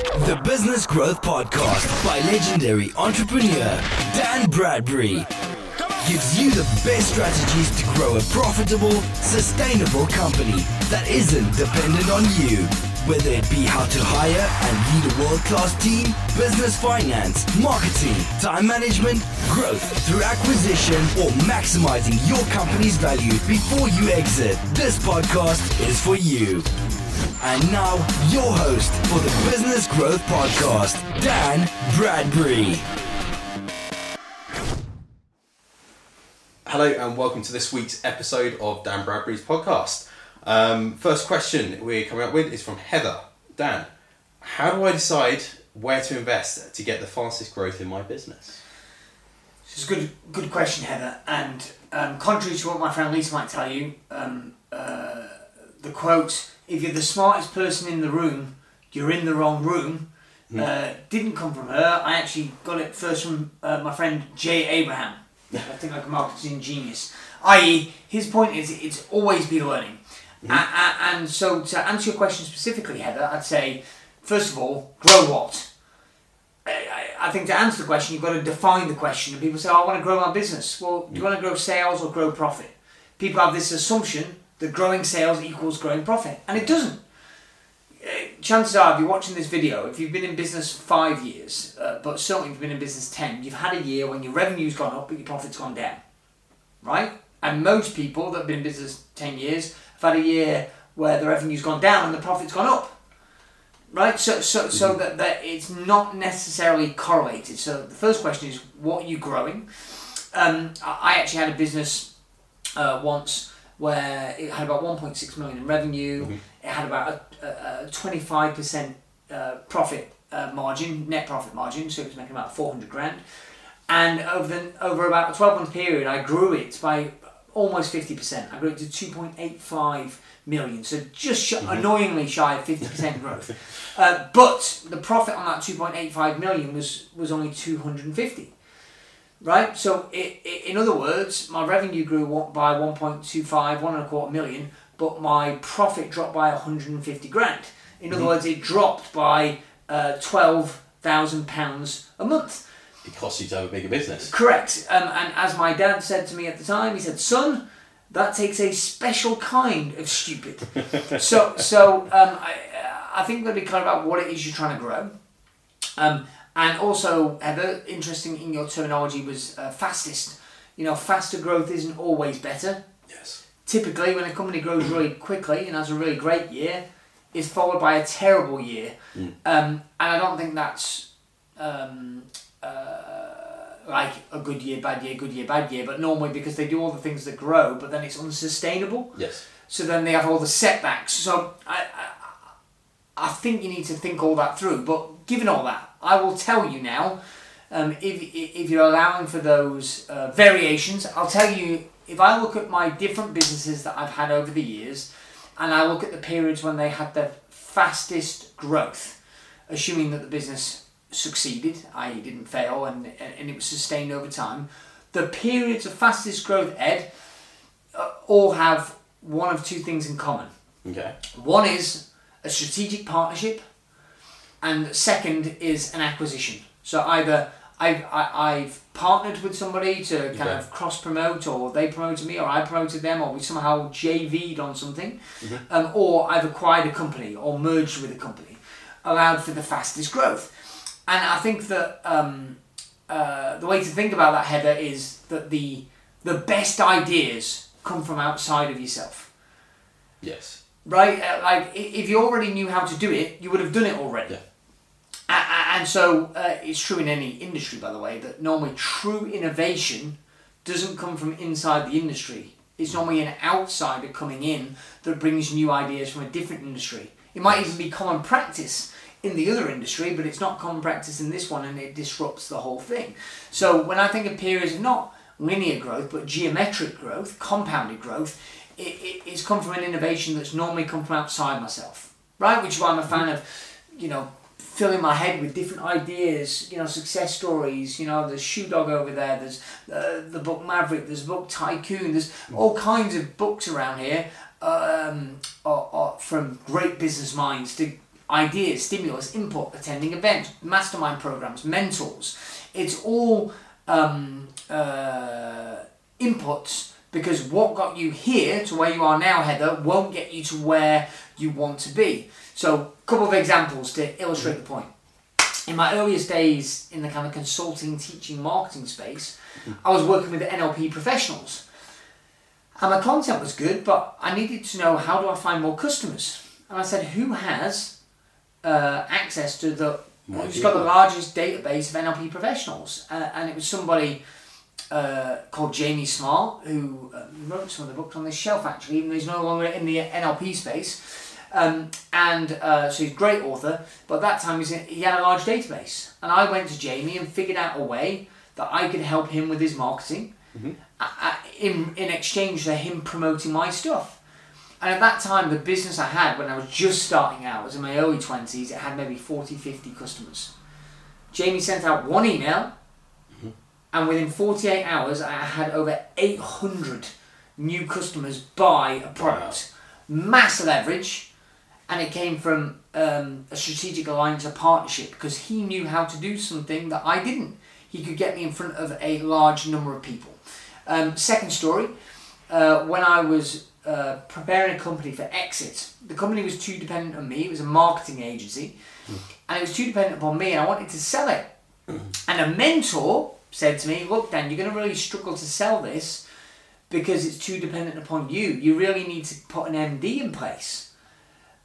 The Business Growth Podcast by legendary entrepreneur Dan Bradbury gives you the best strategies to grow a profitable, sustainable company that isn't dependent on you. Whether it be how to hire and lead a world class team, business finance, marketing, time management, growth through acquisition, or maximizing your company's value before you exit, this podcast is for you. And now, your host for the Business Growth Podcast, Dan Bradbury. Hello and welcome to this week's episode of Dan Bradbury's podcast. Um, first question we're coming up with is from Heather. Dan, how do I decide where to invest to get the fastest growth in my business? It's a good, good question, Heather. And um, contrary to what my friend Lisa might tell you, um, uh, the quote, if you're the smartest person in the room, you're in the wrong room, uh, didn't come from her. I actually got it first from uh, my friend Jay Abraham. I think like a marketing genius. I.e., his point is it's always be learning. A- and so to answer your question specifically, Heather, I'd say, first of all, grow what? I, think to answer the question, you've got to define the question. And people say, oh, I want to grow my business. Well, do you want to grow sales or grow profit? People have this assumption that growing sales equals growing profit, and it doesn't. Uh, Chances are, if you're watching this video, if you've been in business five years, uh, but certainly if you've been in business ten, you've had a year when your revenue's gone up but your profit's gone down, right? And most people that have been in business ten years have had a year where the revenue's gone down and the profit's gone up right? So, so, so that, that it's not necessarily correlated. So the first question is, what are you growing? Um, I actually had a business uh, once where it had about 1.6 million in revenue. It had about a, a, a 25% uh, profit uh, margin, net profit margin. So it was making about 400 grand. And over the, over about a 12 month period, I grew it by almost 50%. I grew it to 2.85 million. So just sh- annoyingly shy of 50% growth. Uh, but the profit on that 2.85 million was, was only 250. Right? So, i i in other words, my revenue grew by 1.25, one and a quarter million, but my profit dropped by 150 grand. In other words, it dropped by uh, 12,000 pounds a month. It costs you to have a bigger business. Correct. Um, and as my dad said to me at the time, he said, "Son, that takes a special kind of stupid." so, so um, I, I think we've got to be clear about what it is you're trying to grow. Um, and also, Heather, interesting in your terminology was uh, fastest. You know, faster growth isn't always better. Yes. Typically, when a company grows really quickly and has a really great year, is followed by a terrible year. Um, and I don't think that's um, uh, like a good year, bad year, good year, bad year. But normally, because they do all the things that grow, but then it's unsustainable. Yes. So then they have all the setbacks. So I, I, I think you need to think all that through. But given all that, I will tell you now, um, if, if you're allowing for those uh, variations, I'll tell you, if I look at my different businesses that I've had over the years, and I look at the periods when they had the fastest growth, assuming that the business succeeded, i.e., didn't fail, and, and it was sustained over time, the periods of fastest growth, Ed, uh, all have one of two things in common. Okay. One is a strategic partnership, and second is an acquisition. So either I've, I, I've partnered with somebody to kind Okay. of cross promote, or they promoted me, or I promoted them, or we somehow JV'd on something, um, or I've acquired a company or merged with a company, allowed for the fastest growth. And I think that um, uh, the way to think about that, Heather, is that the the best ideas come from outside of yourself Yes. right? Uh, like if you already knew how to do it, you would have done it already. Yeah. And so uh, it's true in any industry, by the way, that normally true innovation doesn't come from inside the industry. It's normally an outsider coming in that brings new ideas from a different industry. It might even be common practice in the other industry, but it's not common practice in this one, and it disrupts the whole thing. So when I think of periods of not linear growth, but geometric growth, compounded growth, it, it, it's come from an innovation that's normally come from outside myself, right? Which is why I'm a fan of, you know, filling my head with different ideas, you know, success stories. You know, there's Shoe Dog over there. There's uh, the book Maverick. There's the book Tycoon. There's all kinds of books around here um, from great business minds to ideas, stimulus, input, attending events, mastermind programs, mentors. It's all um, uh, inputs because what got you here to where you are now, Heather, won't get you to where you want to be. So, a couple of examples to illustrate the point. In my earliest days in the kind of consulting, teaching, marketing space, I was working with NLP professionals. And my content was good, but I needed to know how do I find more customers? And I said, who has uh, access to the, who's got the largest database of NLP professionals? Uh, and it was somebody uh, called Jamie Smart, who uh, wrote some of the books on this shelf actually, even though he's no longer in the NLP space. Um, and uh, so he's a great author, but at that time he's in, he had a large database. And I went to Jamie and figured out a way that I could help him with his marketing uh, uh, in, in exchange for him promoting my stuff. And at that time, the business I had when I was just starting out, I was in my early 20s, it had maybe 40, 50 customers. Jamie sent out one email, and within 48 hours, I had over 800 new customers buy a product. Massive leverage, and it came from um, a strategic alliance, a partnership, because he knew how to do something that I didn't. He could get me in front of a large number of people. Um, second story, uh, when I was uh, preparing a company for exit, the company was too dependent on me. It was a marketing agency, and it was too dependent upon me, and I wanted to sell it. And a mentor said to me, Look, Dan, you're going to really struggle to sell this because it's too dependent upon you. You really need to put an MD in place.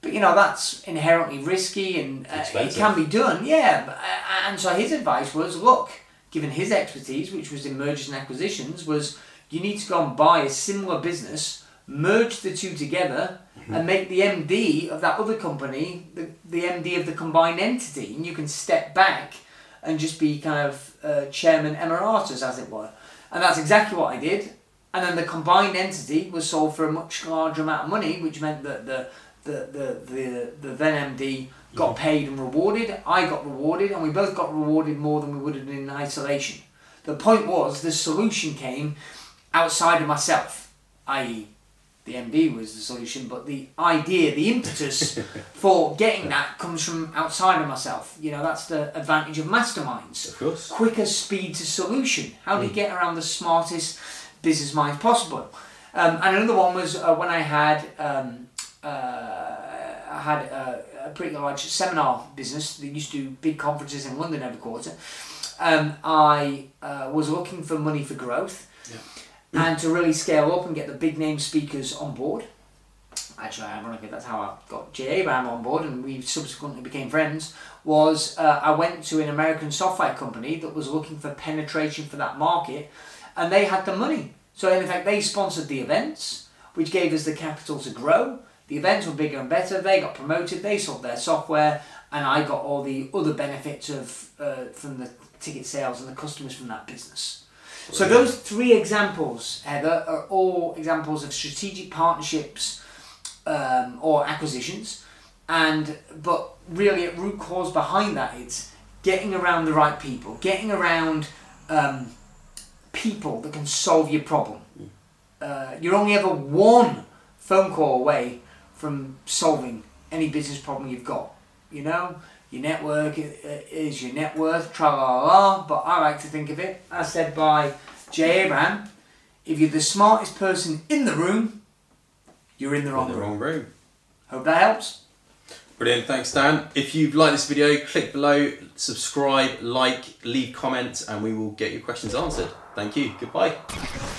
But you know, that's inherently risky and uh, it can be done, yeah. Uh, and so his advice was look, given his expertise, which was in mergers and acquisitions, was you need to go and buy a similar business, merge the two together, and make the MD of that other company the, the MD of the combined entity. And you can step back and just be kind of uh, chairman emeritus, as it were. And that's exactly what I did. And then the combined entity was sold for a much larger amount of money, which meant that the the the the, the then MD got paid and rewarded. I got rewarded, and we both got rewarded more than we would have in isolation. The point was the solution came outside of myself, i.e., the MD was the solution, but the idea, the impetus for getting that comes from outside of myself. You know, that's the advantage of masterminds Of course. quicker speed to solution. How do you get around the smartest business minds possible? Um, and another one was uh, when I had um, uh, I had a, a pretty large seminar business that used to do big conferences in London every quarter. Um, I uh, was looking for money for growth and to really scale up and get the big name speakers on board. Actually, ironically, that's how I got Jay Abraham on board, and we subsequently became friends. Was uh, I went to an American software company that was looking for penetration for that market, and they had the money. So in effect, they sponsored the events, which gave us the capital to grow. The events were bigger and better. They got promoted. They sold their software, and I got all the other benefits of uh, from the ticket sales and the customers from that business. So those three examples, Heather, are all examples of strategic partnerships um, or acquisitions, and but really at root cause behind that it's getting around the right people, getting around um, people that can solve your problem. Uh, you're only ever one phone call away from solving any business problem you've got. You know, your network is your net worth, tra la la la, but I like to think of it, as said by Jay Abraham, if you're the smartest person in the room, you're in the wrong In the room. wrong room. Hope that helps. Brilliant, thanks Dan. If you've liked this video, click below, subscribe, like, leave comments, and we will get your questions answered. Thank you. Goodbye.